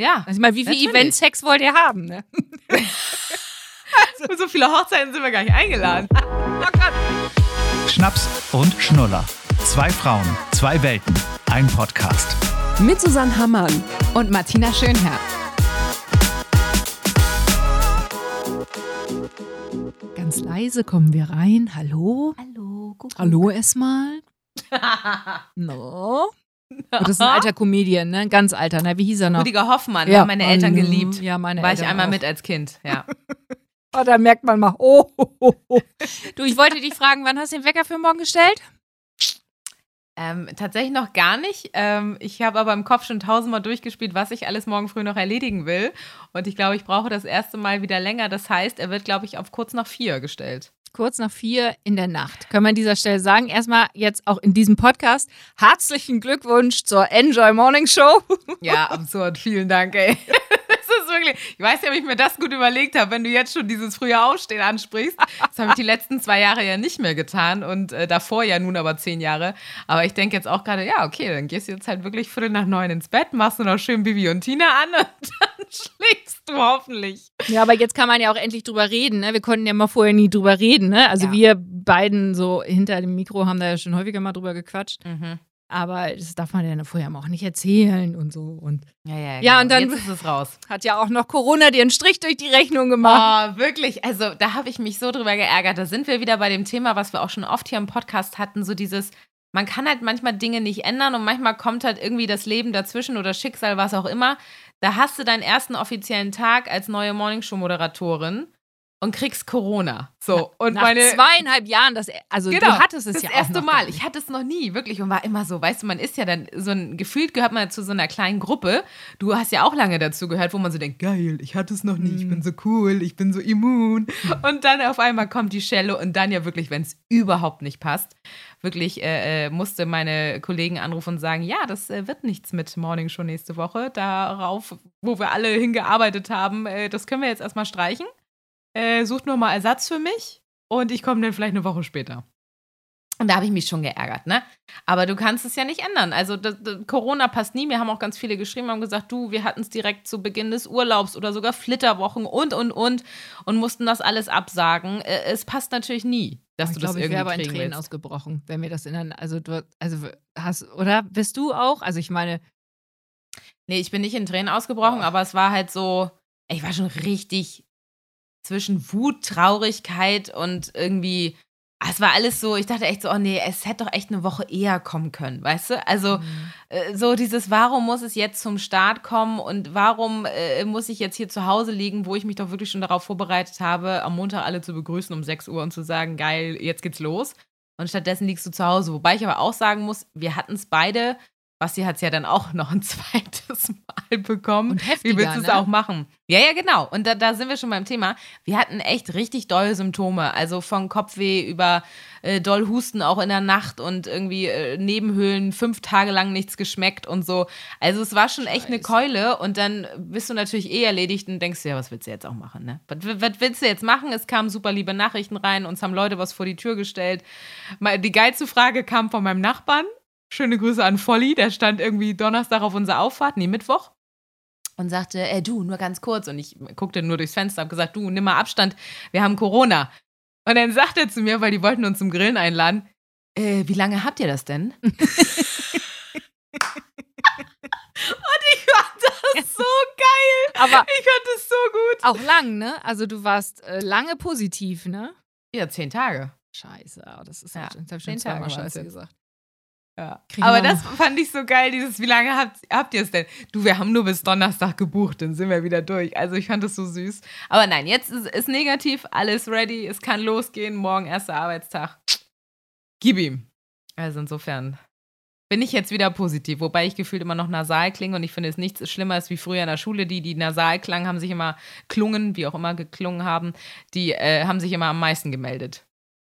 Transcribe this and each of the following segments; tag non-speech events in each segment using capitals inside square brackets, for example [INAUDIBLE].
Ja. Also ich meine, wie viele. Event-Sex wollt ihr haben, ne? [LAUGHS] so viele Hochzeiten sind wir gar nicht eingeladen. [LAUGHS] oh Gott. Schnaps und Schnuller. Zwei Frauen, zwei Welten, ein Podcast. Mit Susanne Hammann. und Martina Schönherr. Ganz leise kommen wir rein. Hallo? Hallo, Kuckuck. Hallo erstmal. [LAUGHS] No. Das ist ein alter Comedian, ne? Ein ganz alter, ne? Wie hieß er noch? Rüdiger Hoffmann, haben meine Eltern hallo. geliebt. Ja, meine War ich Eltern einmal auch. mit als Kind, ja. [LAUGHS] Oh, da merkt man mal, oh, oh, oh, oh. Du, ich wollte dich fragen, wann hast du den Wecker für morgen gestellt? Ähm, tatsächlich noch gar nicht. Ähm, ich habe aber im Kopf schon tausendmal durchgespielt, was ich alles morgen früh noch erledigen will. Und ich glaube, ich brauche das erste Mal wieder länger. Das heißt, er wird, glaube ich, auf kurz nach vier gestellt. Kurz nach vier in der Nacht. Können wir an dieser Stelle sagen, erstmal jetzt auch in diesem Podcast, herzlichen Glückwunsch zur Enjoy Morning Show. Ja, absurd. Vielen Dank, ey. [LAUGHS] Wirklich. Ich weiß ja, ob ich mir das gut überlegt habe, wenn du jetzt schon dieses frühe Aufstehen ansprichst. Das habe ich die letzten zwei Jahre ja nicht mehr getan und äh, davor ja nun aber zehn Jahre. Aber ich denke jetzt auch gerade, ja, okay, dann gehst du jetzt halt wirklich viertel nach neun ins Bett, machst du noch schön Bibi und Tina an und [LAUGHS] dann schläfst du hoffentlich. Ja, aber jetzt kann man ja auch endlich drüber reden. Ne? Wir konnten ja mal vorher nie drüber reden. Ne? Also Ja. wir beiden so hinter dem Mikro haben da ja schon häufiger mal drüber gequatscht. Mhm. Aber das darf man ja vorher auch nicht erzählen und so. Und Ja, ja, Ja, und dann- Jetzt ist es raus. hat ja auch noch Corona dir einen Strich durch die Rechnung gemacht. Oh, wirklich. Also, da habe ich mich so drüber geärgert. Da sind wir wieder bei dem Thema, was wir auch schon oft hier im Podcast hatten: so dieses, man kann halt manchmal Dinge nicht ändern und manchmal kommt halt irgendwie das Leben dazwischen oder Schicksal, was auch immer. Da hast du deinen ersten offiziellen Tag als neue Morningshow-Moderatorin und kriegst Corona. So, und Nach meine. zweieinhalb Jahren, das, also Genau, du hattest es das ja erste auch noch Mal. Ich hatte es noch nie, wirklich. Und war immer so, weißt du, man ist ja dann so ein, gefühlt gehört man zu so einer kleinen Gruppe. Du hast ja auch lange dazu gehört, wo man so denkt, geil, ich hatte es noch nie, Mhm. ich bin so cool, ich bin so immun. Und dann auf einmal kommt die Schelle und dann ja wirklich, wenn es überhaupt nicht passt, wirklich äh, äh, musste meine Kollegen anrufen und sagen, ja, das äh, wird nichts mit Morning Show nächste Woche. Darauf, wo wir alle hingearbeitet haben, äh, das können wir jetzt erstmal streichen. Äh, sucht nur mal Ersatz für mich und ich komme dann vielleicht eine Woche später. Und da habe ich mich schon geärgert, ne? Aber du kannst es ja nicht ändern. Also das, das, Corona passt nie. Mir haben auch ganz viele geschrieben, haben gesagt, du, wir hatten es direkt zu Beginn des Urlaubs oder sogar Flitterwochen und, und, und und mussten das alles absagen. Äh, es passt natürlich nie, dass ich du das glaube, ich irgendwie wäre aber in Tränen willst. ausgebrochen, wenn wir das in einer, also du, also hast, oder? Bist du auch? Also ich meine, Nee, ich bin nicht in Tränen ausgebrochen, Boah. aber es war halt so, ich war schon richtig zwischen Wut, Traurigkeit und irgendwie, ah, es war alles so, ich dachte echt so, oh nee, es hätte doch echt eine Woche eher kommen können, weißt du? Also äh, so dieses, warum muss es jetzt zum Start kommen und warum äh, muss ich jetzt hier zu Hause liegen, wo ich mich doch wirklich schon darauf vorbereitet habe, am Montag alle zu begrüßen um 6 Uhr und zu sagen, geil, jetzt geht's los. Und stattdessen liegst du zu Hause. Wobei ich aber auch sagen muss, wir hatten es beide. Basti hat es ja dann auch [LAUGHS] noch ein zweites Mal bekommen. Und Wie willst du es ne? auch machen? Ja, ja, genau. Und da, da sind wir schon beim Thema. Wir hatten echt richtig dolle Symptome. Also von Kopfweh über äh, doll Husten auch in der Nacht und irgendwie äh, Nebenhöhlen, fünf Tage lang nichts geschmeckt und so. Also es war schon echt eine Scheiße. Keule. Und dann bist du natürlich eh erledigt und denkst dir, ja, was willst du jetzt auch machen, ne? Was, was willst du jetzt machen? Es kamen super liebe Nachrichten rein, uns haben Leute was vor die Tür gestellt. Die geilste Frage kam von meinem Nachbarn. Schöne Grüße an Volli, der stand irgendwie Donnerstag auf unserer Auffahrt, nee, Mittwoch. Und sagte, äh, du, nur ganz kurz. Und ich guckte nur durchs Fenster, hab gesagt, du, nimm mal Abstand, wir haben Corona. Und dann sagt er zu mir, weil die wollten uns zum Grillen einladen, äh, wie lange habt ihr das denn? [LAUGHS] und ich fand das so geil. aber Ich fand das so gut. auch lang, ne? Also du warst äh, lange positiv, ne? Ja, zehn Tage. Scheiße, aber das ist Ja, schon, ich hab zehn schon zweimal Tage waren's Scheiße gesagt. Ja. Aber das fand ich so geil, dieses, wie lange habt, habt ihr es denn? Du, wir haben nur bis Donnerstag gebucht, dann sind wir wieder durch. Also ich fand das so süß. Aber nein, jetzt ist, ist negativ, alles ready, es kann losgehen, morgen erster Arbeitstag. Gib ihm. Also insofern bin ich jetzt wieder positiv, wobei ich gefühlt immer noch nasal klinge und ich finde es nichts schlimmer als wie früher in der Schule, die, die nasal klangen, haben sich immer klungen, wie auch immer geklungen haben, die äh, haben sich immer am meisten gemeldet.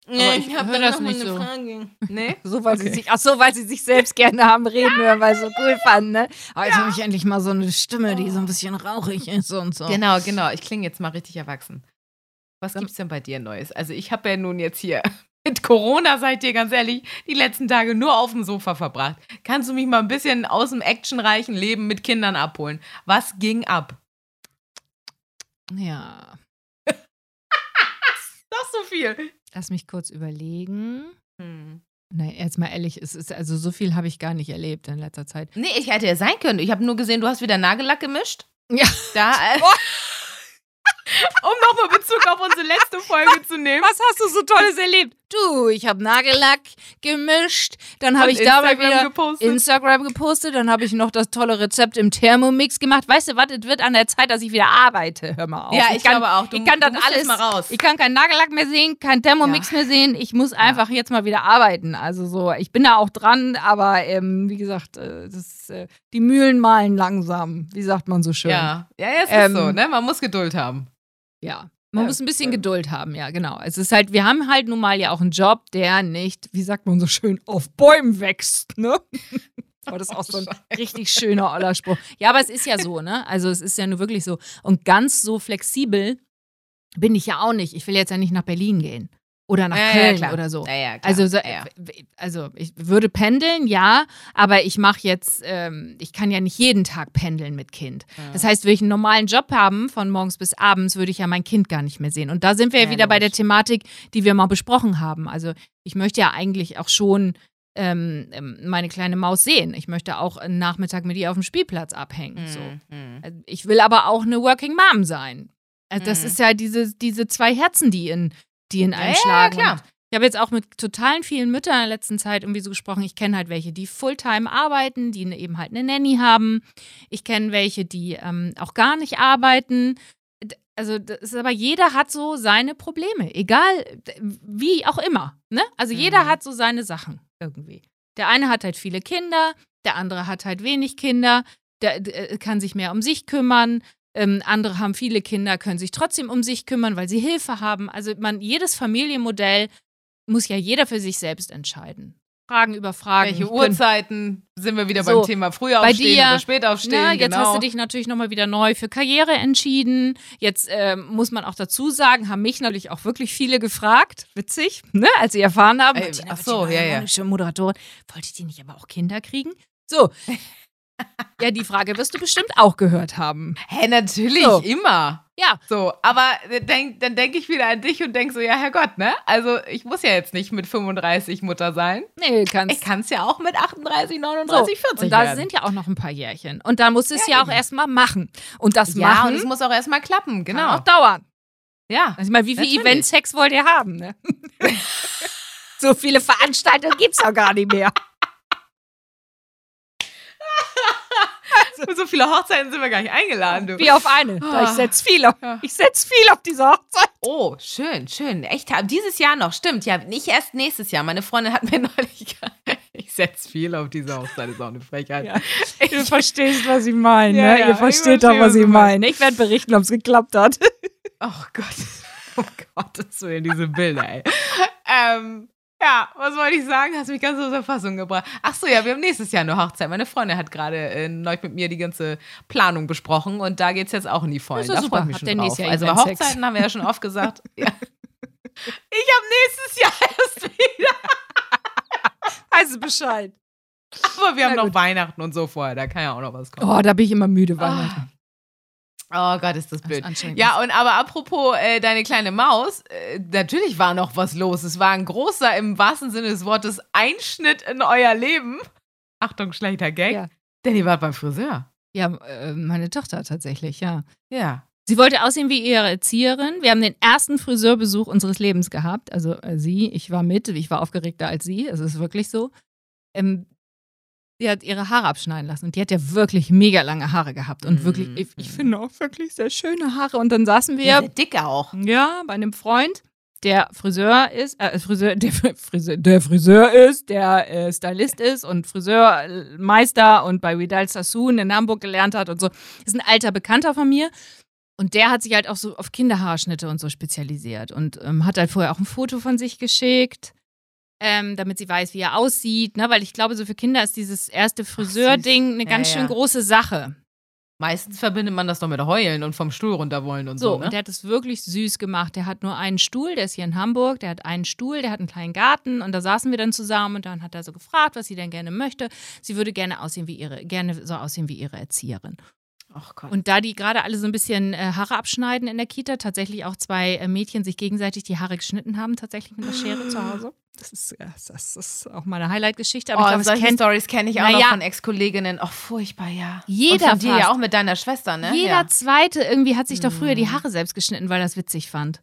Aber ich hab hör da das nicht eine so. Frage. [LAUGHS] Nee? So, weil sie Okay. sich, ach so, weil sie sich selbst gerne haben reden hören, weil sie so cool fanden, ne? Aber jetzt habe ich endlich mal so eine Stimme, die so ein bisschen rauchig ist und so. Genau, genau. Ich klinge jetzt mal richtig erwachsen. Was gibt's denn bei dir Neues? Also ich habe ja nun jetzt hier [LAUGHS] mit Corona seid ihr ganz ehrlich die letzten Tage nur auf dem Sofa verbracht. Kannst du mich mal ein bisschen aus dem actionreichen Leben mit Kindern abholen? Was ging ab? Ja. So viel. Lass mich kurz überlegen. Hm. Nein, jetzt mal ehrlich, es ist, also so viel habe ich gar nicht erlebt in letzter Zeit. Nee, ich hätte ja sein können. Ich habe nur gesehen, du hast wieder Nagellack gemischt. Ja. Da, [LAUGHS] äh, um nochmal Bezug auf unsere letzte Folge zu nehmen. Was hast du so Tolles erlebt? Du, ich habe Nagellack gemischt, dann habe ich dabei Instagram wieder gepostet. Instagram gepostet, dann habe ich noch das tolle Rezept im Thermomix gemacht. Weißt du was, es wird an der Zeit, dass ich wieder arbeite. Hör mal auf. Ja, ich kann, glaube auch. Du- ich kann das alles mal raus. Ich kann keinen Nagellack mehr sehen, keinen Thermomix mehr sehen. Ich muss einfach jetzt mal wieder arbeiten. Also so, ich bin da auch dran, aber ähm, wie gesagt, äh, das, äh, die Mühlen malen langsam. Wie sagt man so schön? Ja, ja, ja es ist Ähm, so, ne? Man muss Geduld haben. Ja. Man Ja, muss ein bisschen ja. Geduld haben, ja, genau. Es ist halt, wir haben halt nun mal ja auch einen Job, der nicht, wie sagt man so schön, auf Bäumen wächst, ne? [LAUGHS] Aber das ist auch so ein richtig schöner Ollerspruch. Ja, aber es ist ja so, ne? Also es ist ja nur wirklich so. Und ganz so flexibel bin ich ja auch nicht. Ich will jetzt ja nicht nach Berlin gehen. Oder nach Ja, ja, Köln klar. oder so. Ja, ja, klar. Also, so, ja, ja. also ich würde pendeln, ja, aber ich mache jetzt, ähm, ich kann ja nicht jeden Tag pendeln mit Kind. Das heißt, würde ich einen normalen Job haben, von morgens bis abends, würde ich ja mein Kind gar nicht mehr sehen. Und da sind wir ja, Ja, wieder bei der. Thematik, die wir mal besprochen haben. Also ich möchte ja eigentlich auch schon ähm, ähm, meine kleine Maus sehen. Ich möchte auch einen Nachmittag mit ihr auf dem Spielplatz abhängen. So. Mhm. Also Ich will aber auch eine Working Mom sein. Also das Mhm. ist ja diese, diese zwei Herzen, die in, die in Ja, einem ja, schlagen. klar. Und Ich habe jetzt auch mit totalen vielen Müttern in der letzten Zeit irgendwie so gesprochen. Ich kenne halt welche, die Fulltime arbeiten, die ne- eben halt eine Nanny haben. Ich kenne welche, die ähm, auch gar nicht arbeiten. Also, das ist aber jeder hat so seine Probleme, egal wie auch immer. Ne? Also, jeder Mhm. hat so seine Sachen irgendwie. Der eine hat halt viele Kinder, der andere hat halt wenig Kinder, der, der äh, kann sich mehr um sich kümmern. Ähm, andere haben viele Kinder, können sich trotzdem um sich kümmern, weil sie Hilfe haben. Also man, jedes Familienmodell muss ja jeder für sich selbst entscheiden. Fragen über Fragen. Welche Uhrzeiten sind wir wieder So, beim Thema bei aufstehen dir, oder spät aufstehen? Na, jetzt genau. hast du dich natürlich nochmal wieder neu für Karriere entschieden. Jetzt ähm, muss man auch dazu sagen, haben mich natürlich auch wirklich viele gefragt. Witzig, ne? Als sie erfahren haben. Ey, Martina, ach so, Martina, ja, ja. Moderatorin. Wollte die nicht aber auch Kinder kriegen? So. [LAUGHS] ja, die Frage wirst du bestimmt auch gehört haben. Hä, natürlich, So. immer. Ja. So, aber äh, denk, dann denke ich wieder an dich und denke so, ja, Herrgott, ne? Also, ich muss ja jetzt nicht mit 35 Mutter sein. Nee, kannst Ich kann es ja auch mit 38, so. 39, 40 Und da werden. sind ja auch noch ein paar Jährchen. Und da musst du es ja, Ja, auch erstmal machen. Und das ja, machen und es muss auch erstmal klappen, kann genau. auch dauern. Ja. Also ich meine, wie viele Natürlich. Event-Sex wollt ihr haben, ne? [LAUGHS] so viele Veranstaltungen gibt's doch gar nicht mehr. [LAUGHS] Für so viele Hochzeiten sind wir gar nicht eingeladen, du. Wie auf eine. Da Ich Ah. setz viel auf, Ja. ich setz viel auf diese Hochzeit. Oh, schön, schön. Echt, hab- dieses Jahr noch, stimmt. Ja, nicht erst nächstes Jahr. Meine Freundin hat mir [LAUGHS] neulich. Ich setze viel auf diese Hochzeit, ist auch eine Frechheit. Ja. [LAUGHS] Du verstehst, was ich meine. Ja, ne? ja, Ihr ich versteht verstehe, doch, was ich meine. Ich werde berichten, ob es geklappt hat. Oh Gott. Oh [LAUGHS] Gottes Willen, diese Bilder, ey. ähm, ja, was wollte ich sagen? Hast mich ganz aus der Fassung gebracht. Ach so, ja, wir haben nächstes Jahr eine Hochzeit. Meine Freundin hat gerade äh, neulich mit mir die ganze Planung besprochen und da geht es jetzt auch in die Vollen. Das da freue ich mich schon drauf. Jahr Also Eventsex? Hochzeiten haben wir ja schon oft gesagt. [LAUGHS] ja. Ich habe nächstes Jahr [LAUGHS] erst wieder. Also Bescheid. Aber wir haben noch. Weihnachten und so vorher. Da kann ja auch noch was kommen. Oh, da bin ich immer müde, Weihnachten. Oh Gott, ist das Das ist blöd. anstrengend. Ja, und aber apropos äh, deine kleine Maus, äh, natürlich war noch was los. Es war ein großer, im wahrsten Sinne des Wortes, Einschnitt in euer Leben. Achtung, schlechter Gag. Ja. Denn ihr wart beim Friseur. Ja, äh, meine Tochter tatsächlich, ja. Ja. Sie wollte aussehen wie ihre Erzieherin. Wir haben den ersten Friseurbesuch unseres Lebens gehabt. Also äh, sie, ich war mit, ich war aufgeregter als sie. Es ist wirklich so. Ähm, sie hat ihre Haare abschneiden lassen und die hat ja wirklich mega lange Haare gehabt und Mm, wirklich, ich, ich mm. finde auch wirklich sehr schöne Haare. Und dann saßen wir Ja, dick auch. ja, bei einem Freund, der Friseur ist, äh, Friseur, [LAUGHS] der Friseur, der Friseur ist, der äh, Stylist ist und Friseurmeister und bei Vidal Sassoon in Hamburg gelernt hat und so. Ist ein alter Bekannter von mir. Und der hat sich halt auch so auf Kinderhaarschnitte und so spezialisiert und ähm, hat halt vorher auch ein Foto von sich geschickt, ähm, damit sie weiß, wie er aussieht. Ne? Weil ich glaube, so für Kinder ist dieses erste Friseur-Ding eine Ja, ganz ja. schön große Sache. Meistens verbindet man das doch mit Heulen und vom Stuhl runter wollen und So, so. ne? und der hat es wirklich süß gemacht. Der hat nur einen Stuhl, der ist hier in Hamburg, der hat einen Stuhl, der hat einen kleinen Garten und da saßen wir dann zusammen und dann hat er so gefragt, was sie denn gerne möchte. Sie würde gerne aussehen wie ihre, gerne so aussehen wie ihre Erzieherin. Ach Gott. Und da die gerade alle so ein bisschen äh, Haare abschneiden in der Kita, tatsächlich auch zwei äh, Mädchen sich gegenseitig die Haare geschnitten haben, tatsächlich mit der Schere zu Hause. Das ist, das ist auch meine Highlight-Geschichte. Aber oh, ich glaube, es solche kennt Stories kenne ich auch Naja. noch von Ex-Kolleginnen. Ach, furchtbar, ja. Jeder und von dir ja auch mit deiner Schwester, ne? jeder ja. Zweite irgendwie hat sich doch früher die Mhm. Haare selbst geschnitten, weil er das witzig fand.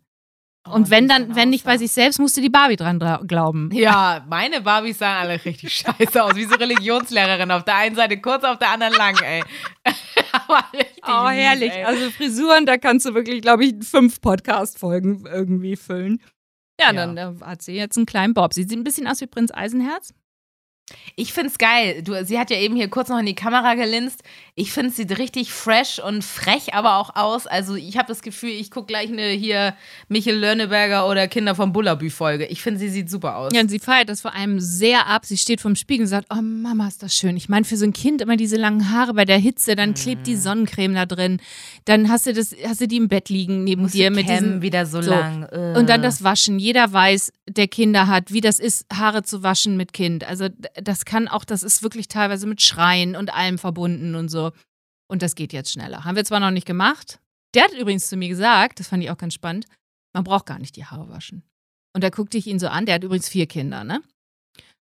Oh, Und wenn es dann, wenn nicht bei sich selbst, musste die Barbie dran dra- glauben. Ja, meine Barbies sahen alle richtig [LAUGHS] scheiße aus, wie so Religionslehrerin. Auf der einen Seite kurz, auf der anderen lang, ey. [LAUGHS] Aber richtig Oh, herrlich. ey. Also Frisuren, da kannst du wirklich, glaube ich, fünf Podcast-Folgen irgendwie füllen. Ja, Ja. dann äh, hat sie jetzt einen kleinen Bob. Sie sieht ein bisschen aus wie Prinz Eisenherz. Ich find's geil. Du, sie hat ja eben hier kurz noch in die Kamera gelinst. Ich finde, es sieht richtig fresh und frech aber auch aus. Also ich habe das Gefühl, ich gucke gleich eine hier Michel Lörneberger oder Kinder vom Bullabü Folge. Ich finde, sie sieht super aus. Ja, und sie feiert das vor allem sehr ab. Sie steht vorm Spiegel und sagt, oh Mama, ist das schön. Ich meine, für so ein Kind immer diese langen Haare bei der Hitze, dann klebt Mhm. die Sonnencreme da drin. Dann hast du das, hast du die im Bett liegen neben Muss dir die mit diesen wieder so, so. lang. Äh. Und dann das Waschen. Jeder weiß, der Kinder hat, wie das ist, Haare zu waschen mit Kind. Also das kann auch, das ist wirklich teilweise mit Schreien und allem verbunden und so. Und das geht jetzt schneller. Haben wir zwar noch nicht gemacht. Der hat übrigens zu mir gesagt, das fand ich auch ganz spannend, man braucht gar nicht die Haare waschen. Und da guckte ich ihn so an, der hat übrigens vier Kinder, ne?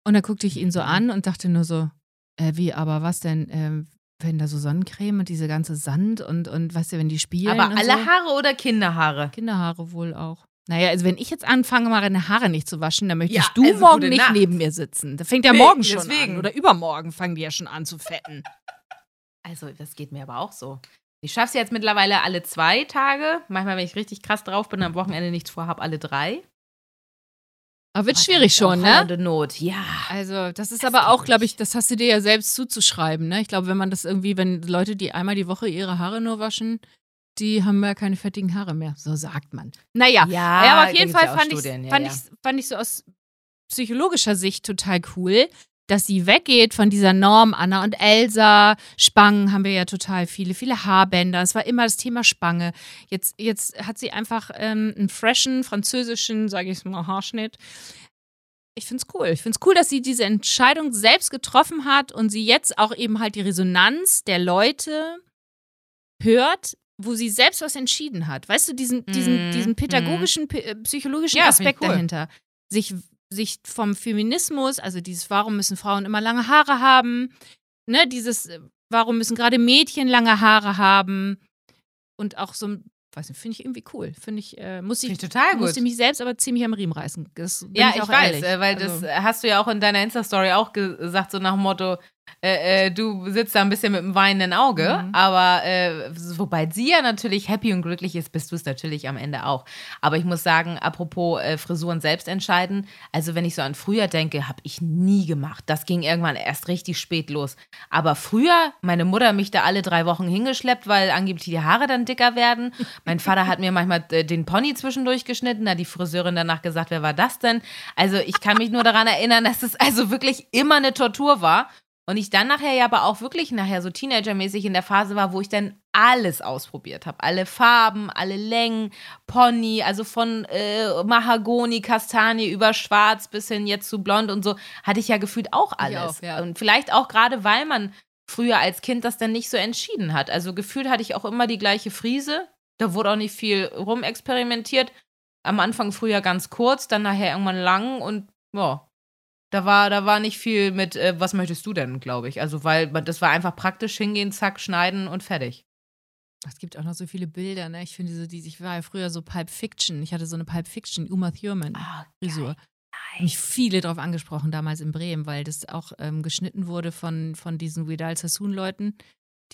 Und da guckte ich ihn so an und dachte nur so, äh, wie, aber was denn, ähm, wenn da so Sonnencreme und diese ganze Sand und, und weißt du, wenn die spielen Aber alle so. Haare oder Kinderhaare? Kinderhaare wohl auch. Naja, also wenn ich jetzt anfange, meine Haare nicht zu waschen, dann möchtest Ja, du also morgen nicht Nacht. neben mir sitzen. Da fängt ja Nee, morgen schon deswegen. an. Oder übermorgen fangen die ja schon an zu fetten. Also, das geht mir aber auch so. Ich schaffe es jetzt mittlerweile alle zwei Tage. Manchmal, wenn ich richtig krass drauf bin, am Wochenende nichts vorhab, alle drei. Aber wird Aber schwierig schon, ne? Not, ja. Also, das ist Das aber auch, glaube ich, das hast du dir ja selbst zuzuschreiben, ne? Ich glaube, wenn man das irgendwie, wenn Leute, die einmal die Woche ihre Haare nur waschen, die haben ja keine fettigen Haare mehr. So sagt man. Naja, Ja, Ja, aber auf jeden Fall fand, ich, Studien, ja, fand, ja. Ich, fand ich so aus psychologischer Sicht total cool, dass sie weggeht von dieser Norm. Anna und Elsa, Spangen haben wir ja total viele, viele Haarbänder. Es war immer das Thema Spange. Jetzt, jetzt hat sie einfach ähm, einen freshen, französischen, sage ich mal, Haarschnitt. Ich finde es cool. Ich finde es cool, dass sie diese Entscheidung selbst getroffen hat und sie jetzt auch eben halt die Resonanz der Leute hört, wo sie selbst was entschieden hat. Weißt du, diesen, diesen, Mhm, diesen pädagogischen, p- äh, psychologischen Ja, find Aspekt cool. dahinter. Sich, sich vom Feminismus, also dieses, warum müssen Frauen immer lange Haare haben, ne, dieses, äh, warum müssen gerade Mädchen lange Haare haben und auch so, ein- weiß nicht, finde ich irgendwie cool. Finde ich, äh, muss ich, Finde ich total gut. musste mich selbst aber ziemlich am Riemen reißen. Das Ja, ich, ich, weiß, ehrlich. äh, weil Also- das hast du ja auch in deiner Insta-Story auch gesagt, so nach dem Motto, äh, äh, du sitzt da ein bisschen mit einem weinenden Auge, Mhm. aber äh, wobei sie ja natürlich happy und glücklich ist, bist du es natürlich am Ende auch. Aber ich muss sagen, apropos äh, Frisuren selbst entscheiden, also wenn ich so an früher denke, habe ich nie gemacht. Das ging irgendwann erst richtig spät los. Aber früher, meine Mutter mich da alle drei Wochen hingeschleppt, weil angeblich die Haare dann dicker werden. Mein Vater hat mir manchmal äh, den Pony zwischendurch geschnitten, da die Friseurin danach gesagt, wer war das denn? Also ich kann mich nur daran erinnern, dass es also wirklich immer eine Tortur war. Und ich dann nachher ja aber auch wirklich nachher so teenagermäßig in der Phase war, wo ich dann alles ausprobiert habe. Alle Farben, alle Längen, Pony, also von äh, Mahagoni, Kastanie über Schwarz bis hin jetzt zu Blond und so, hatte ich ja gefühlt auch alles. auch, ja. Und vielleicht auch gerade, weil man früher als Kind das dann nicht so entschieden hat. Also gefühlt hatte ich auch immer die gleiche Frise. Da wurde auch nicht viel rumexperimentiert. Am Anfang früher ganz kurz, dann nachher irgendwann lang und ja. Da war, da war nicht viel mit, äh, was möchtest du denn, glaube ich. Also, weil man- das war einfach praktisch hingehen, zack, schneiden und fertig. Es gibt auch noch so viele Bilder, ne? Ich finde so, die, ich war ja früher so Pulp Fiction. Ich hatte so eine Pulp Fiction, Uma Thurman Ah, Frisur. Mich viele darauf angesprochen damals in Bremen, weil das auch ähm, geschnitten wurde von, von diesen Vidal Sassoon Leuten,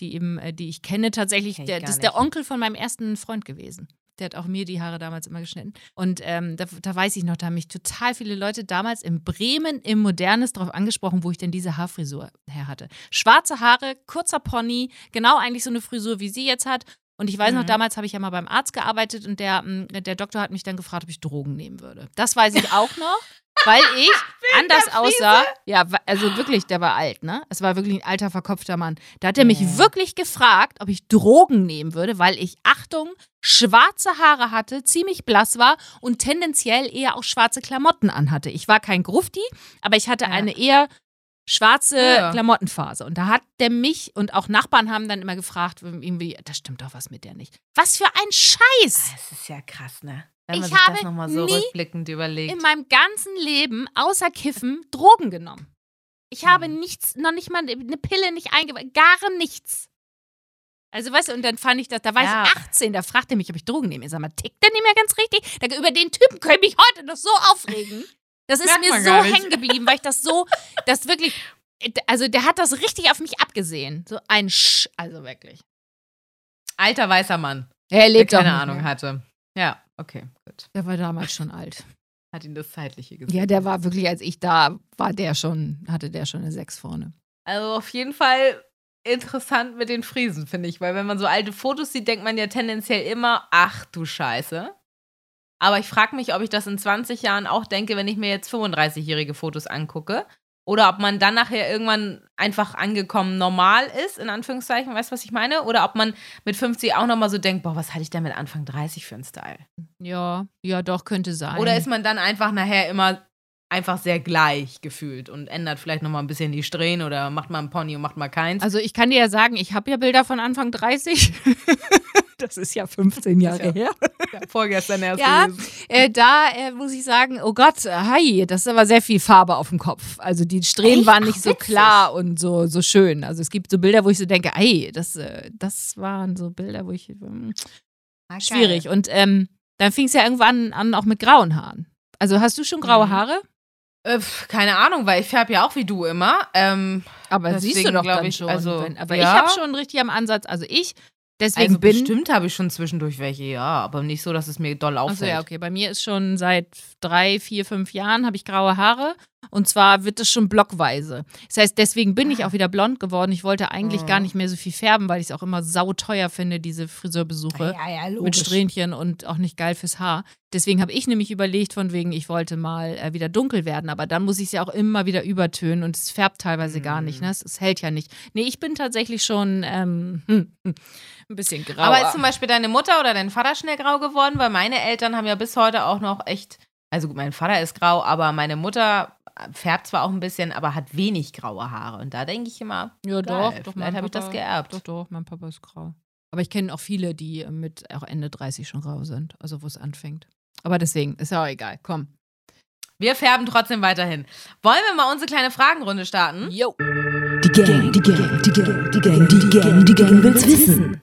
die eben, äh, die ich kenne tatsächlich. Der, das ist der. Onkel von meinem ersten Freund gewesen. Der hat auch mir die Haare damals immer geschnitten. Und ähm, da, da weiß ich noch, da haben mich total viele Leute damals in Bremen im Modernes darauf angesprochen, wo ich denn diese Haarfrisur her hatte. Schwarze Haare, kurzer Pony, genau eigentlich so eine Frisur, wie sie jetzt hat. Und ich weiß noch, Mhm. damals habe ich ja mal beim Arzt gearbeitet und der, mm, der Doktor hat mich dann gefragt, ob ich Drogen nehmen würde. Das weiß ich auch [LAUGHS] noch, weil ich anders aussah. Ja, also wirklich, der war alt, ne? Es war wirklich ein alter, verkopfter Mann. Da hat er mich Ja. wirklich gefragt, ob ich Drogen nehmen würde, weil ich, Achtung, schwarze Haare hatte, ziemlich blass war und tendenziell eher auch schwarze Klamotten anhatte. Ich war kein Grufti, aber ich hatte Ja. eine eher schwarze Ja. Klamottenphase. Und da hat der mich und auch Nachbarn haben dann immer gefragt, irgendwie, da stimmt doch was mit der nicht. Was für ein Scheiß! Das ist ja krass, ne? Wenn Ich man sich habe das nochmal so rückblickend überlegt. In meinem ganzen Leben, außer Kiffen, Drogen genommen. Ich habe Mhm. nichts, noch nicht mal eine Pille nicht eingebaut, gar nichts. Also weißt du, und dann fand ich das, da war Ja. ich 18, da fragte er mich, ob ich Drogen nehme. Ich sag mal, tickt der nicht mehr ganz richtig? Da, über den Typen könnte ich mich heute noch so aufregen. [LAUGHS] Das ist mir so hängen geblieben, weil ich das so, [LAUGHS] das wirklich, also der hat das richtig auf mich abgesehen. So ein Sch, also wirklich. Alter weißer Mann, Er der lebt auch keine nicht Ahnung mehr. hatte. Ja, okay, gut. Der war damals schon alt. Hat ihn das Zeitliche gesehen. Ja, der war wirklich, als ich da war, der schon, hatte der schon eine 6 vorne. Also auf jeden Fall interessant mit den Friesen, finde ich. Weil wenn man so alte Fotos sieht, denkt man ja tendenziell immer, ach du Scheiße. Aber ich frage mich, ob ich das in 20 Jahren auch denke, wenn ich mir jetzt 35-jährige Fotos angucke. Oder ob man dann nachher irgendwann einfach angekommen normal ist, in Anführungszeichen, weißt du, was ich meine? Oder ob man mit 50 auch nochmal so denkt, boah, was hatte ich denn mit Anfang 30 für einen Style? Ja, ja, doch, könnte sein. Oder ist man dann einfach nachher immer einfach sehr gleich gefühlt und ändert vielleicht nochmal ein bisschen die Strähnen oder macht mal einen Pony und macht mal keins? Also ich kann dir ja sagen, ich habe ja Bilder von Anfang 30. [LAUGHS] das ist ja 15 Jahre ja- her. [LAUGHS] vorgestern erst Ja, äh, da äh, muss ich sagen, oh Gott, hi, das ist aber sehr viel Farbe auf dem Kopf. Also die Strähnen Echt? waren nicht Ach, so witzig. klar und so, so schön. Also es gibt so Bilder, wo ich so denke, ey, das, äh, das waren so Bilder, wo ich ähm, schwierig. Und ähm, dann fing es ja irgendwann an, auch mit grauen Haaren. Also hast du schon graue Mhm. Haare? Äh, keine Ahnung, weil ich färbe ja auch wie du immer. Ähm, Aber Deswegen siehst du doch dann ich, schon. also, wenn, aber ja. ich habe schon richtig am Ansatz, also ich, deswegen also bin bestimmt habe ich schon zwischendurch welche, ja, aber nicht so, dass es mir doll auffällt. Also ja, okay. Bei mir ist schon seit drei, vier, fünf Jahren habe ich graue Haare. Und zwar wird es schon blockweise. Das heißt, deswegen bin ich auch wieder blond geworden. Ich wollte eigentlich Oh. gar nicht mehr so viel färben, weil ich es auch immer sauteuer finde, diese Friseurbesuche. ja, Mit Strähnchen und auch nicht geil fürs Haar. Deswegen habe ich nämlich überlegt, von wegen, ich wollte mal äh, wieder dunkel werden. Aber dann muss ich es ja auch immer wieder übertönen und es färbt teilweise gar nicht. Mhm. Ne? Es, es hält ja nicht. Nee, ich bin tatsächlich schon ähm, hm, [LAUGHS] hm, ein bisschen grauer. Aber ist zum Beispiel deine Mutter oder dein Vater schnell grau geworden? Weil meine Eltern haben ja bis heute auch noch echt, also gut, mein Vater ist grau, aber meine Mutter färbt zwar auch ein bisschen, aber hat wenig graue Haare. Und da denke ich immer, Ja, geil, doch, doch. vielleicht mein habe ich das geerbt. Doch, doch, mein Papa ist grau. Aber ich kenne auch viele, die äh, mit auch Ende 30 schon grau sind, also wo es anfängt. Aber deswegen, ist ja auch egal. Komm. Wir färben trotzdem weiterhin. Wollen wir mal unsere kleine Fragenrunde starten? Jo. Die Gang, die Gang, die Gang, die Gang, die Gang, die Gang will's wissen.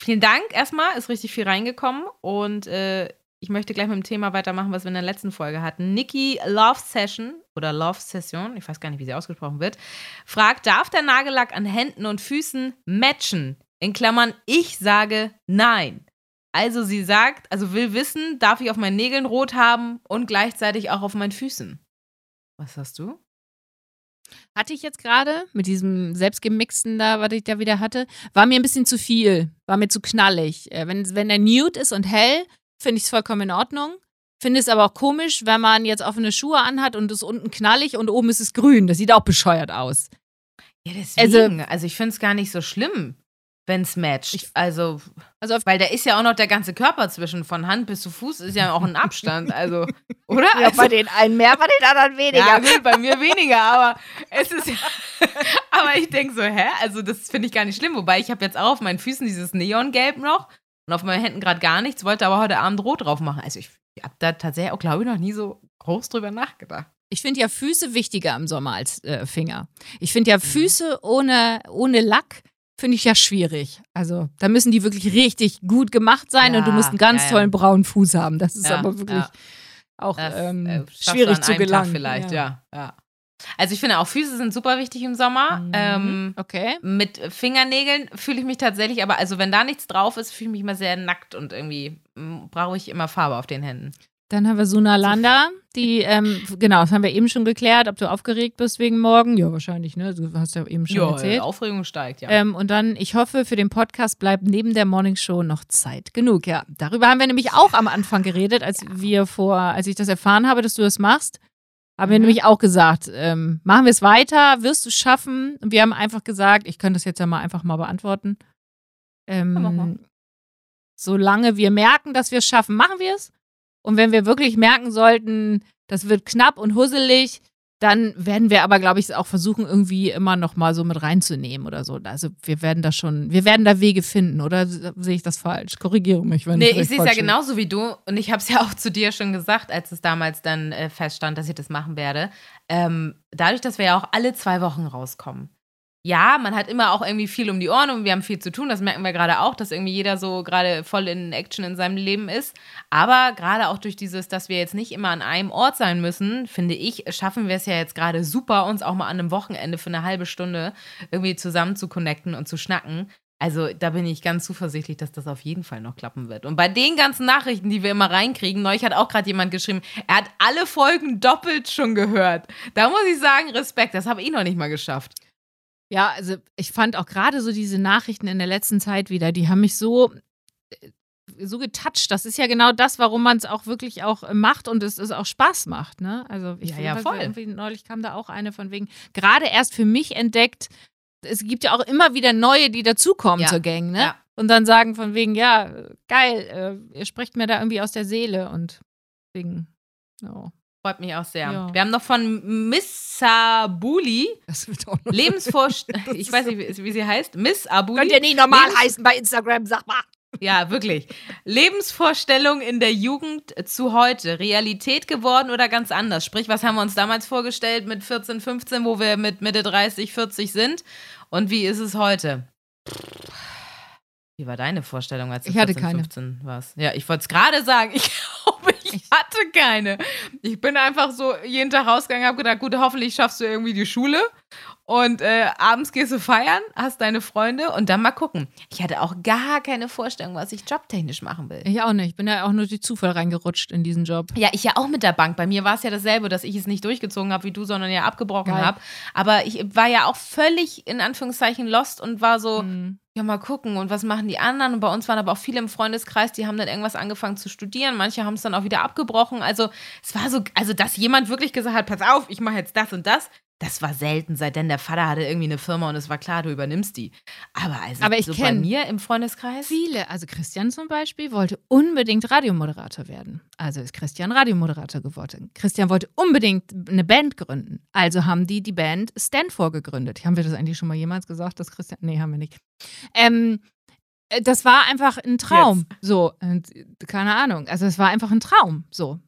Vielen Dank erstmal, ist richtig viel reingekommen und äh, ich möchte gleich mit dem Thema weitermachen, was wir in der letzten Folge hatten. Niki Love Session oder Love Session, ich weiß gar nicht, wie sie ausgesprochen wird, fragt, darf der Nagellack an Händen und Füßen matchen? In Klammern, ich sage nein. Also sie sagt, also will wissen, darf ich auf meinen Nägeln rot haben und gleichzeitig auch auf meinen Füßen. Was hast du? Hatte ich jetzt gerade mit diesem selbstgemixten da, was ich da wieder hatte, war mir ein bisschen zu viel, war mir zu knallig. Äh, Wenn, wenn der nude ist und hell, finde ich es vollkommen in Ordnung. Finde es aber auch komisch, wenn man jetzt offene Schuhe anhat und es unten knallig und oben ist es grün. Das sieht auch bescheuert aus. Ja, deswegen. Also- Also, ich finde es gar nicht so schlimm, wenn es matcht. Ich- also, Also auf weil da ist ja auch noch der ganze Körper zwischen, von Hand bis zu Fuß ist ja auch ein Abstand. [LAUGHS] Also, oder? ja, also, bei den einen mehr, bei den anderen weniger. ja, gut, bei mir weniger, aber es ist ja. [LAUGHS] aber ich denke so, hä? Also, das finde ich gar nicht schlimm. Wobei ich habe jetzt auch auf meinen Füßen dieses Neongelb noch und auf meinen Händen gerade gar nichts, wollte aber heute Abend rot drauf machen. Also, ich habe da tatsächlich auch, glaube ich, noch nie so groß drüber nachgedacht. Ich finde ja Füße wichtiger im Sommer als äh, Finger. Ich finde ja Füße ohne, ohne Lack finde ich ja schwierig. Also da müssen die wirklich richtig gut gemacht sein und du Ja, musst einen ganz ja, ja. tollen braunen Fuß haben. Das ist Ja, aber wirklich ja. auch Das, ähm, äh, schwierig zu einem Tag gelangen. vielleicht, ja. Also ich finde auch Füße sind super wichtig im Sommer. Mhm. Ähm, Okay. mit Fingernägeln fühle ich mich tatsächlich, aber also wenn da nichts drauf ist, fühle ich mich immer sehr nackt und irgendwie mm, brauche ich immer Farbe auf den Händen. Dann haben wir Suna Landa, die, ähm, genau, das haben wir eben schon geklärt, ob du aufgeregt bist wegen morgen. Ja, wahrscheinlich, ne? Du hast ja eben schon Ja, erzählt. Aufregung steigt, ja. Ähm, und dann, ich hoffe, für den Podcast bleibt neben der Morning Show noch Zeit genug. Ja, darüber haben wir nämlich auch am Anfang geredet, als wir vor, als ich das erfahren habe, dass du das machst, haben wir Mhm. nämlich auch gesagt, ähm, machen wir es weiter, wirst du es schaffen? Und wir haben einfach gesagt, ich könnte das jetzt ja mal einfach mal beantworten. Ähm, solange wir merken, dass wir es schaffen, machen wir es. Und wenn wir wirklich merken sollten, das wird knapp und husselig, dann werden wir aber, glaube ich, auch versuchen, irgendwie immer noch mal so mit reinzunehmen oder so. Also wir werden da schon, wir werden da Wege finden, oder sehe ich das falsch? Korrigiere mich, wenn Nee, ich ich sehe es ja genauso wie du. Und ich habe es [LAUGHS] ja auch zu dir schon gesagt, als es damals dann äh, feststand, dass ich das machen werde. Ähm, dadurch, dass wir ja auch alle zwei Wochen rauskommen. Ja, man hat immer auch irgendwie viel um die Ohren und wir haben viel zu tun. Das merken wir gerade auch, dass irgendwie jeder so gerade voll in Action in seinem Leben ist. Aber gerade auch durch dieses, dass wir jetzt nicht immer an einem Ort sein müssen, finde ich, schaffen wir es ja jetzt gerade super, uns auch mal an einem Wochenende für eine halbe Stunde irgendwie zusammen zu connecten und zu schnacken. Also da bin ich ganz zuversichtlich, dass das auf jeden Fall noch klappen wird. Und bei den ganzen Nachrichten, die wir immer reinkriegen, neulich hat auch gerade jemand geschrieben, er hat alle Folgen doppelt schon gehört. Da muss ich sagen, Respekt, das habe ich noch nicht mal geschafft. Ja, also ich fand auch gerade so diese Nachrichten in der letzten Zeit wieder, die haben mich so äh, so getoucht. Das ist ja genau das, warum man es auch wirklich auch äh, macht und es, es auch Spaß macht. Ne? Also ich Ja, ja, voll. Irgendwie, neulich kam da auch eine von wegen, gerade erst für mich entdeckt, es gibt ja auch immer wieder neue, die dazukommen Ja, zur Gang, ne? ja. Und dann sagen von wegen, ja, geil, äh, ihr sprecht mir da irgendwie aus der Seele und wegen, ja, Freut mich auch sehr. Ja. Wir haben noch von Miss Abuli, das wird auch noch. Lebensvorstellung, [LAUGHS] ich weiß nicht, wie, wie sie heißt, Miss Abuli. Könnt ihr nicht normal Lebens- heißen bei Instagram, sag mal. Ja, wirklich. Lebensvorstellung in der Jugend zu heute. Realität geworden oder ganz anders? Sprich, was haben wir uns damals vorgestellt mit 14, 15, wo wir mit Mitte 30, 40 sind? Und wie ist es heute? Wie war deine Vorstellung, als du Ich hatte 14, keine. 15 warst? Ja, ich wollte es gerade sagen. [LAUGHS] Ich glaube, ich hatte keine. Ich bin einfach so jeden Tag rausgegangen, habe gedacht, gut, hoffentlich schaffst du irgendwie die Schule. Und äh, abends gehst du feiern, hast deine Freunde und dann mal gucken. Ich hatte auch gar keine Vorstellung, was ich jobtechnisch machen will. Ich auch nicht. Ich bin ja auch nur durch Zufall reingerutscht in diesen Job. Ja, ich ja auch mit der Bank. Bei mir war es ja dasselbe, dass ich es nicht durchgezogen habe wie du, sondern ja abgebrochen habe. Aber ich war ja auch völlig in Anführungszeichen lost und war so, Mhm. Ja, mal gucken und was machen die anderen. Und bei uns waren aber auch viele im Freundeskreis, die haben dann irgendwas angefangen zu studieren. Manche haben es dann auch wieder abgebrochen. Also es war so, also dass jemand wirklich gesagt hat, pass auf, ich mache jetzt das und das. Das war selten, seitdem der Vater hatte irgendwie eine Firma und es war klar, du übernimmst die. Aber also Aber ich so bei mir im Freundeskreis. Viele, also Christian zum Beispiel, wollte unbedingt Radiomoderator werden. Also ist Christian Radiomoderator geworden. Christian wollte unbedingt eine Band gründen. Also haben die die Band Stanford gegründet. Haben wir das eigentlich schon mal jemals gesagt, dass Christian. Nee, haben wir nicht. Ähm, äh, das war einfach ein Traum. So, und, äh, keine Ahnung. Also es war einfach ein Traum. So.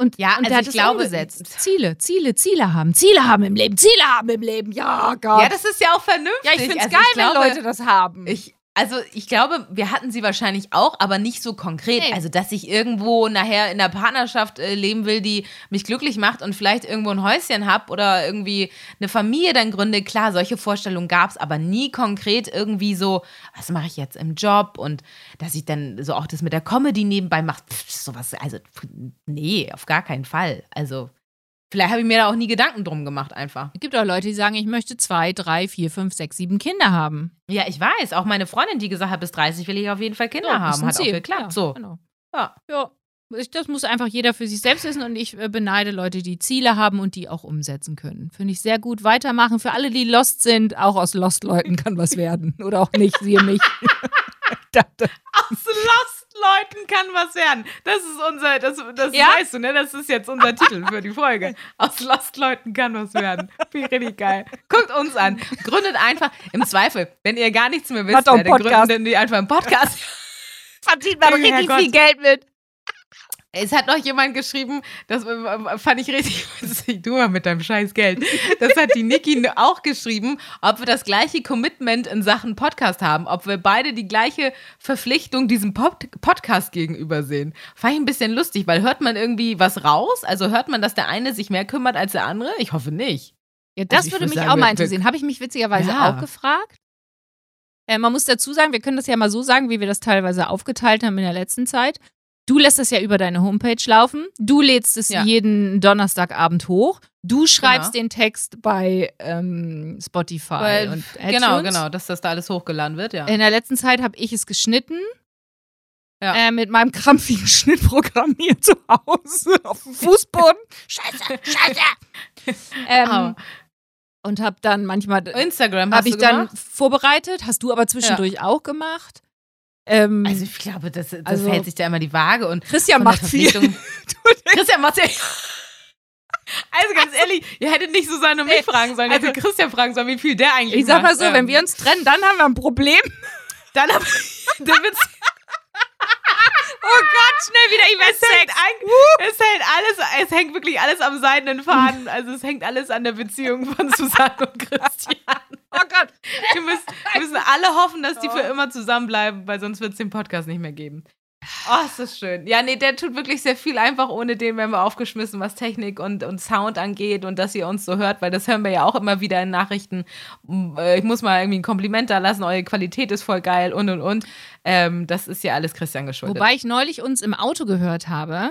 Und, Ja, und also ich es glaube- umgesetzt. Ziele, Ziele, Ziele haben. Ziele haben im Leben. Ziele haben im Leben. Ja, Gott. Ja, das ist ja auch vernünftig. ja ich finde es Also geil, glaube, wenn Leute das haben. Ich, also ich glaube, wir hatten sie wahrscheinlich auch, aber nicht so konkret. Nee. Also, dass ich irgendwo nachher in einer Partnerschaft äh, leben will, die mich glücklich macht und vielleicht irgendwo ein Häuschen habe oder irgendwie eine Familie dann gründe. Klar, solche Vorstellungen gab es, aber nie konkret irgendwie so, was mache ich jetzt im Job und dass ich dann so auch das mit der Comedy nebenbei mache. Pff, Sowas, also nee, auf gar keinen Fall. Also vielleicht habe ich mir da auch nie Gedanken drum gemacht einfach. Es gibt auch Leute, die sagen, ich möchte zwei, drei, vier, fünf, sechs, sieben Kinder haben. Ja, ich weiß. Auch meine Freundin, die gesagt hat, bis 30 will ich auf jeden Fall Kinder Ja, haben. Hat auch Ziel. geklappt. Ja, so. Genau. Ja. Ja. Das muss einfach jeder für sich selbst wissen und ich äh, beneide Leute, die Ziele haben und die auch umsetzen können. Finde ich sehr gut. Weitermachen. Für alle, die lost sind, auch aus Lost-Leuten kann was werden. Oder auch nicht, siehe mich. [LAUGHS] [LAUGHS] Da- da- Aus Lost-Leuten kann was werden. Das ist unser, das, das Ja? weißt du, ne? Das ist jetzt unser Titel für die Folge. [LAUGHS] Aus Lost-Leuten kann was werden. Ich richtig geil. Guckt uns an. Gründet einfach, im Zweifel, wenn ihr gar nichts mehr wisst, ja, dann gründet ihr einfach einen Podcast. Verdient man richtig viel Geld mit. Es hat noch jemand geschrieben, das äh, fand ich richtig witzig, du mal mit deinem scheiß Geld. Das hat die Niki auch geschrieben, ob wir das gleiche Commitment in Sachen Podcast haben, ob wir beide die gleiche Verpflichtung diesem Pod Podcast gegenüber sehen. Fand ich ein bisschen lustig, weil hört man irgendwie was raus? Also hört man, dass der eine sich mehr kümmert als der andere? Ich hoffe nicht. Ja, das Also würde würd mich sagen, auch mal interessieren. Habe ich mich witzigerweise Ja. auch gefragt. Äh, man muss dazu sagen, wir können das ja mal so sagen, wie wir das teilweise aufgeteilt haben in der letzten Zeit. Du lässt es ja über deine Homepage laufen. Du lädst es Ja. jeden Donnerstagabend hoch. Du schreibst Genau. den Text bei ähm, Spotify Weil- und iTunes. Genau, genau, dass das da alles hochgeladen wird, ja. In der letzten Zeit habe ich es geschnitten. Ja. Äh, mit meinem krampfigen [LAUGHS] Schnittprogramm hier zu Hause [LAUGHS] auf dem Fußboden. Scheiße, scheiße. [LAUGHS] ähm, und habe dann manchmal Instagram hast habe ich du dann gemacht? vorbereitet. Hast du aber zwischendurch auch gemacht. Ähm, Also ich glaube, das, das Also- hält sich da immer die Waage und Christian macht viel. [LAUGHS] Christian macht ja. Also ganz ehrlich, ihr hättet nicht Susanne und mich fragen sollen, ihr also- hättet Christian fragen sollen, wie viel der eigentlich Ich sag mal macht. so, Ähm, wenn wir uns trennen, dann haben wir ein Problem. dann hab, dann wird's, [LAUGHS] Oh Gott, schnell wieder es, E-Mail-Sex. ein, es hängt alles, es hängt wirklich alles am seidenen Faden. Also es hängt alles an der Beziehung von Susanne und Christian. [LAUGHS] Oh Gott. Wir müssen, wir müssen alle hoffen, dass die für immer zusammenbleiben, weil sonst wird es den Podcast nicht mehr geben. Oh, ist das schön. Ja, nee, der tut wirklich sehr viel. Einfach ohne den wären wir aufgeschmissen, was Technik und, und Sound angeht und dass ihr uns so hört, weil das hören wir ja auch immer wieder in Nachrichten. Äh, Ich muss mal irgendwie ein Kompliment da lassen, eure Qualität ist voll geil und und und. Ähm, das ist ja alles Christian geschuldet. Wobei ich neulich uns im Auto gehört habe.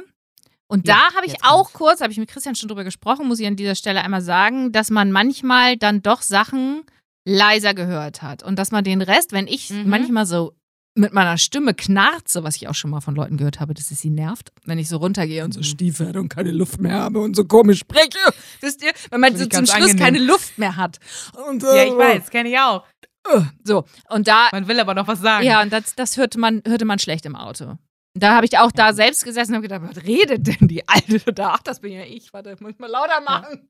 Und Ja, da habe ich auch kommt's. kurz, habe ich mit Christian schon drüber gesprochen, muss ich an dieser Stelle einmal sagen, dass man manchmal dann doch Sachen leiser gehört hat. Und dass man den Rest, wenn ich Mhm. manchmal so mit meiner Stimme knarze, was ich auch schon mal von Leuten gehört habe, dass es sie nervt, wenn ich so runtergehe und so Mhm. stiefel und keine Luft mehr habe und so komisch spreche. Wisst ihr, wenn man so zum Schluss angenehm. keine Luft mehr hat. Und so, ja, ich weiß, kenne ich auch. So, und da Man will aber noch was sagen. ja, und das, das hörte, man, hörte man schlecht im Auto. Da habe ich auch da selbst gesessen und habe gedacht, was redet denn die Alte da? Ach, das bin ja ich. Warte, muss ich mal lauter machen.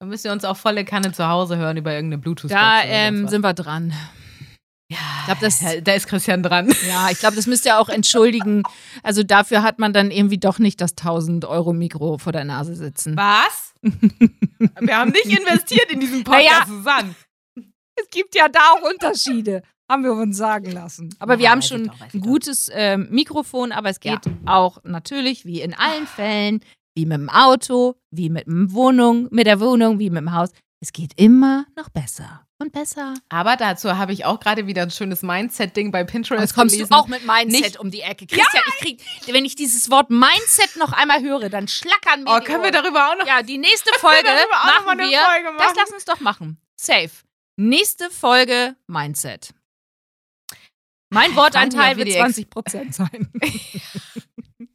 Dann müsst ihr uns auch volle Kanne zu Hause hören über irgendeine Bluetooth. Da ähm, sind wir dran. ja, Ich glaube, das, da, ist Christian dran. ja, ich glaube, das müsst ihr auch entschuldigen. Also dafür hat man dann irgendwie doch nicht das 1000 Euro Mikro vor der Nase sitzen. Was? [LAUGHS] Wir haben nicht investiert in diesen Podcast, Naja. Susanne. Es gibt ja da auch Unterschiede, haben wir uns sagen lassen. Aber wir Ja, haben weiß ich schon doch, ein gutes ähm, Mikrofon, aber es geht Ja. auch natürlich, wie in allen Fällen, wie mit dem Auto, wie mit dem Wohnung, mit der Wohnung, wie mit dem Haus. Es geht immer noch besser und besser. Aber dazu habe ich auch gerade wieder ein schönes Mindset-Ding bei Pinterest Jetzt kommst gelesen. du auch mit Mindset Nicht- um die Ecke. Christian, ich krieg, wenn ich dieses Wort Mindset noch einmal höre, dann schlackern mir Oh, können wir darüber auch noch? Ja, die nächste [LAUGHS] Folge machen eine wir. Folge Das machen? lass uns doch machen. Safe. Nächste Folge Mindset. Mein Wortanteil wird ob wir die 20% sein. [LAUGHS]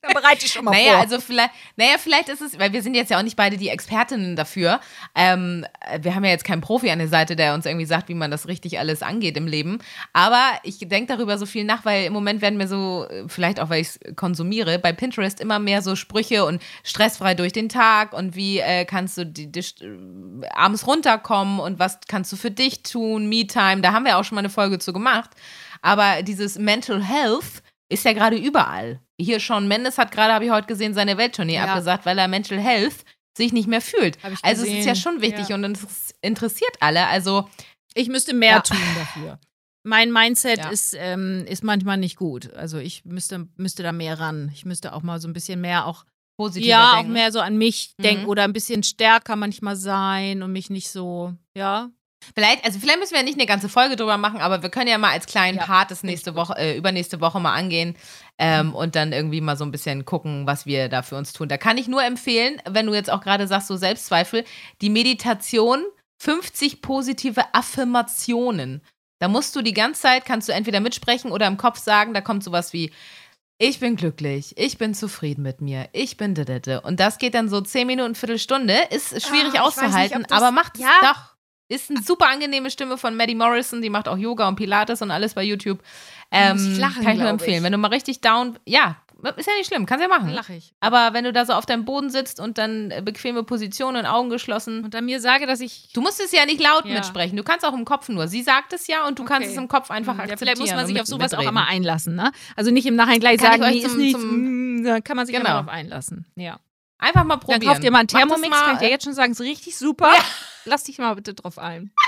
da bereite ich schon mal Naja, vor. also vielleicht, naja, vielleicht ist es, weil wir sind jetzt ja auch nicht beide die Expertinnen dafür. Ähm, wir haben ja jetzt keinen Profi an der Seite, der uns irgendwie sagt, wie man das richtig alles angeht im Leben. Aber ich denke darüber so viel nach, weil im Moment werden mir so, vielleicht auch weil ich es konsumiere, bei Pinterest immer mehr so Sprüche und stressfrei durch den Tag und wie äh, kannst du die, die, äh, abends runterkommen und was kannst du für dich tun, Me-Time. Da haben wir auch schon mal eine Folge zu gemacht. Aber dieses Mental Health ist ja gerade überall. Hier Shawn Mendes hat gerade, habe ich heute gesehen, seine Welttournee Ja. abgesagt, weil er Mental Health sich nicht mehr fühlt. Also es ist ja schon wichtig Ja. und es interessiert alle. Also Ich müsste mehr Ja. tun dafür. Mein Mindset Ja. ist, ähm, ist manchmal nicht gut. Also ich müsste, müsste da mehr ran. Ich müsste auch mal so ein bisschen mehr auch, positiv ja, denken. auch mehr so an mich Mhm. denken oder ein bisschen stärker manchmal sein und mich nicht so, ja. Vielleicht, also vielleicht müssen wir ja nicht eine ganze Folge drüber machen, aber wir können ja mal als kleinen Ja, Part das nächste Woche, äh, übernächste Woche mal angehen ähm, und dann irgendwie mal so ein bisschen gucken, was wir da für uns tun. Da kann ich nur empfehlen, wenn du jetzt auch gerade sagst, so Selbstzweifel, die Meditation 50 positive Affirmationen. Da musst du die ganze Zeit, kannst du entweder mitsprechen oder im Kopf sagen, da kommt sowas wie, ich bin glücklich, ich bin zufrieden mit mir, ich bin didede. Und das geht dann so 10 Minuten, Viertelstunde, ist schwierig Ah, nicht, auszuhalten, ob das- aber macht es Ja. doch. Ist eine super angenehme Stimme von Maddie Morrison, die macht auch Yoga und Pilates und alles bei YouTube. Ähm, ich lachen, kann ich nur empfehlen. ich. Wenn du mal richtig down, ja, ist ja nicht schlimm, kannst ja machen. lache ich. Aber wenn du da so auf deinem Boden sitzt und dann äh, bequeme Position und Augen geschlossen, Und dann mir sage, dass ich du musst es ja nicht laut Ja. mitsprechen. Du kannst auch im Kopf nur. Sie sagt es ja und du kannst Okay. es im Kopf einfach Ja, akzeptieren. vielleicht muss man sich auf sowas auch mitreden. immer einlassen, ne? Also nicht im Nachhinein gleich Kann ich sagen, nee, ist zum- nichts. zum- mm, Da kann man sich Genau. immer darauf einlassen. Ja. Einfach mal probieren. Dann kauft ihr mal einen Thermomix, mal, kann ich dir jetzt schon sagen, ist richtig super. Lass dich mal bitte drauf ein. [LAUGHS]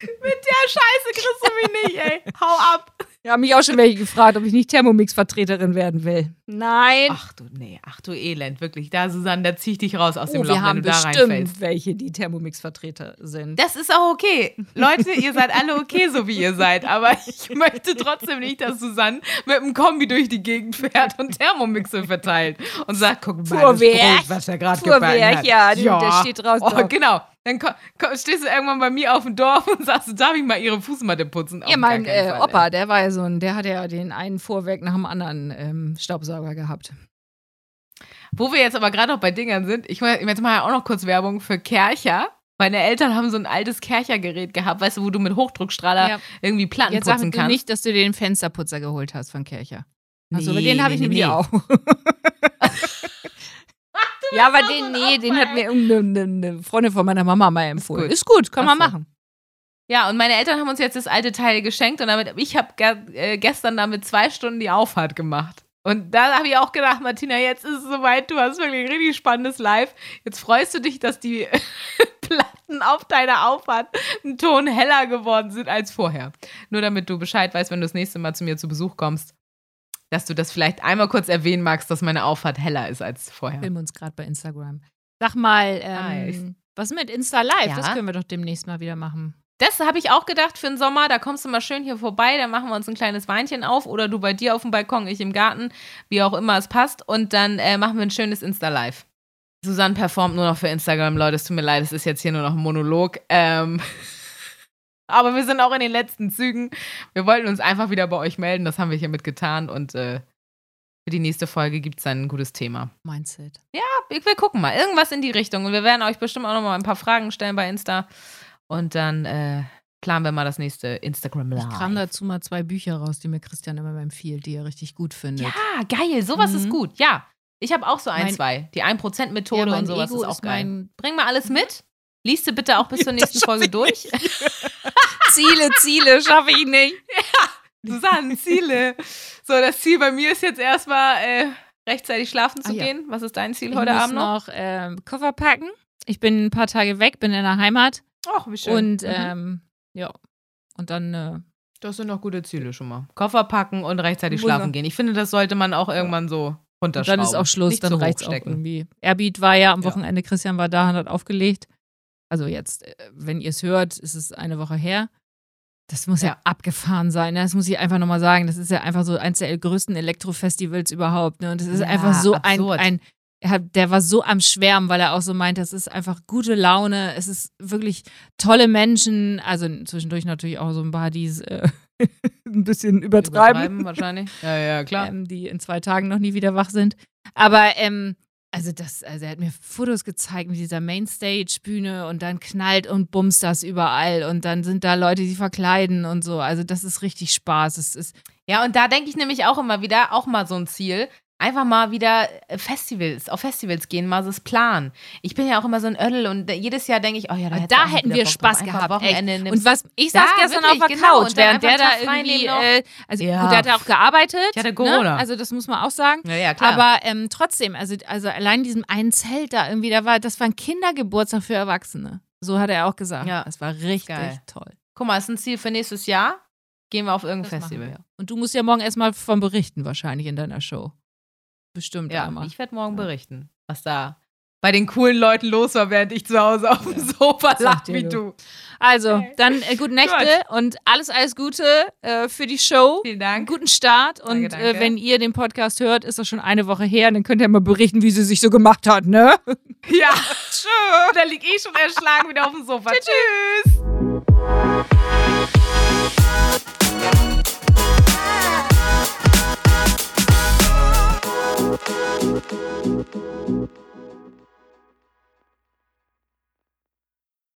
Mit der Scheiße kriegst du mich nicht, ey. Hau ab. Ja, haben mich auch schon welche gefragt, ob ich nicht Thermomix-Vertreterin werden will. Nein. Ach du, nee, ach du Elend, wirklich. Da, Susanne, da zieh ich dich raus aus dem oh, Loch, wir haben wenn du da bestimmt reinfällst. welche, die Thermomix-Vertreter sind. Das ist auch okay. Leute, ihr seid alle okay, so wie ihr seid. Aber ich möchte trotzdem nicht, dass Susanne mit einem Kombi durch die Gegend fährt und Thermomixe verteilt und sagt, guck mal, das. Brot, was er gerade gebacken hat. ja, der steht draußen Oh, genau. Dann ko- ko- stehst du irgendwann bei mir auf dem Dorf und sagst, darf ich mal ihre Fußmatte putzen? Auf Ja, mein äh, Fall, Opa, der war ja so ein, der hat ja den einen Vorwerk nach dem anderen ähm, Staubsauger gehabt. Wo wir jetzt aber gerade noch bei Dingern sind, ich meine, jetzt mache ja auch noch kurz Werbung für Kercher. Meine Eltern haben so ein altes Kerchergerät gehabt, weißt du, wo du mit Hochdruckstrahler Ja. irgendwie Platten Jetzt sag putzen du kannst. nicht, dass du den Fensterputzer geholt hast von Kircher. Also, Nee, den habe ich nee, nämlich nee. auch. [LAUGHS] ja, aber den, nee, den hat mir irgendeine eine Freundin von meiner Mama mal empfohlen. Ist gut, kann man machen. Ja, und meine Eltern haben uns jetzt das alte Teil geschenkt und damit, ich habe äh, gestern damit zwei Stunden die Auffahrt gemacht. Und da habe ich auch gedacht, Martina, jetzt ist es soweit, du hast wirklich ein richtig spannendes Live. Jetzt freust du dich, dass die [LAUGHS] Platten auf deiner Auffahrt einen Ton heller geworden sind als vorher. Nur damit du Bescheid weißt, wenn du das nächste Mal zu mir zu Besuch kommst, dass du das vielleicht einmal kurz erwähnen magst, dass meine Auffahrt heller ist als vorher. Filmen uns gerade bei Instagram. Sag mal, Nice. ähm, was mit Insta Live? Ja. Das können wir doch demnächst mal wieder machen. Das habe ich auch gedacht für den Sommer. Da kommst du mal schön hier vorbei, dann machen wir uns ein kleines Weinchen auf oder du bei dir auf dem Balkon, ich im Garten, wie auch immer es passt. Und dann äh, machen wir ein schönes Insta-Live. Susanne performt nur noch für Instagram, Leute. Es tut mir leid, es ist jetzt hier nur noch ein Monolog. Ähm [LAUGHS] Aber wir sind auch in den letzten Zügen. Wir wollten uns einfach wieder bei euch melden. Das haben wir hiermit getan. Und äh, für die nächste Folge gibt es dann ein gutes Thema. Mindset. Wir, wir gucken mal. Irgendwas in die Richtung. Und wir werden euch bestimmt auch noch mal ein paar Fragen stellen bei Insta. Und dann äh, planen wir mal das nächste Instagram Live. Ich kram dazu mal zwei Bücher raus, die mir Christian immer empfiehlt, die er richtig gut findet. ja, geil. Sowas ist Mhm. gut. Ja. Ich habe auch so ein, Mein- zwei. Die 1%-Methode mein und sowas Ego ist auch geil. mein Bring mal alles mit. Liest du bitte auch bis zur [LAUGHS] nächsten Folge durch. [LAUGHS] Ziele, Ziele schaffe ich nicht. Susanne, Ziele. So, das Ziel bei mir ist jetzt erstmal äh, rechtzeitig schlafen zu Ah, ja. gehen. Was ist dein Ziel Ich heute Abend noch? noch ähm, Koffer packen. Ich bin ein paar Tage weg, bin in der Heimat. Ach, wie schön. Und Mhm. ähm, ja. Und dann äh, Das sind doch gute Ziele schon mal. Koffer packen und rechtzeitig Muss er. schlafen gehen. Ich finde, das sollte man auch irgendwann so Und runterschrauben. dann ist auch Schluss, Nicht dann zu reicht's auch irgendwie. Airbeat war ja am Ja. Wochenende, Christian war da und hat aufgelegt. Also jetzt, äh, wenn ihr es hört, ist es eine Woche her. Das muss ja, Ja. abgefahren sein. Ne? Das muss ich einfach nochmal sagen. Das ist ja einfach so eins der größten Elektrofestivals überhaupt. Ne? Und es ist Ja, einfach so ein, absurd. ein hat, der war so am Schwärmen, weil er auch so meint, das ist einfach gute Laune. Es ist wirklich tolle Menschen. Also zwischendurch natürlich auch so ein paar, die es äh, [LAUGHS] ein bisschen übertreiben. wahrscheinlich. Ja, ja, klar. ähm, die in zwei Tagen noch nie wieder wach sind. Aber ähm, also das, also er hat mir Fotos gezeigt mit dieser Mainstage-Bühne und dann knallt und bumst das überall und dann sind da Leute, die verkleiden und so. Also das ist richtig Spaß. Es ist Ja, und da denke ich nämlich auch immer wieder, auch mal so ein Ziel. Einfach mal wieder äh, Festivals, auf Festivals gehen, mal so das Plan. Ich bin ja auch immer so ein Ödel und jedes Jahr denke ich, oh ja, da, da, hätten wir Bock Spaß gehabt. Wochenende Und was ich saß gestern wirklich, auf der genau. Couch, während der da irgendwie, äh, also Ja. gut, der hat ja auch gearbeitet. Ich hatte Ne? Corona. Also das muss man auch sagen. ja, ja, klar. Aber ähm, trotzdem, also, also allein diesem einen Zelt da irgendwie, da war, das war ein Kindergeburtstag für Erwachsene. So hat er auch gesagt. Ja, Das war richtig geil. toll. Guck mal, ist ein Ziel für nächstes Jahr. Gehen wir auf irgendein Das Festival. Und du musst ja morgen erstmal von berichten, wahrscheinlich in deiner Show. Bestimmt Ja, einmal. ich werde morgen Ja. berichten, was da bei den coolen Leuten los war, während ich zu Hause auf dem Sofa lag wie du. Also, Okay. dann äh, gute Nächte und alles, alles Gute äh, für die Show. Vielen Dank. guten Start. Und Danke, danke. Äh, wenn ihr den Podcast hört, ist das schon eine Woche her. Dann könnt ihr mal berichten, wie sie sich so gemacht hat, ne? [LAUGHS] Ja, schön. Da lieg ich schon erschlagen wieder auf dem Sofa. Tschüss.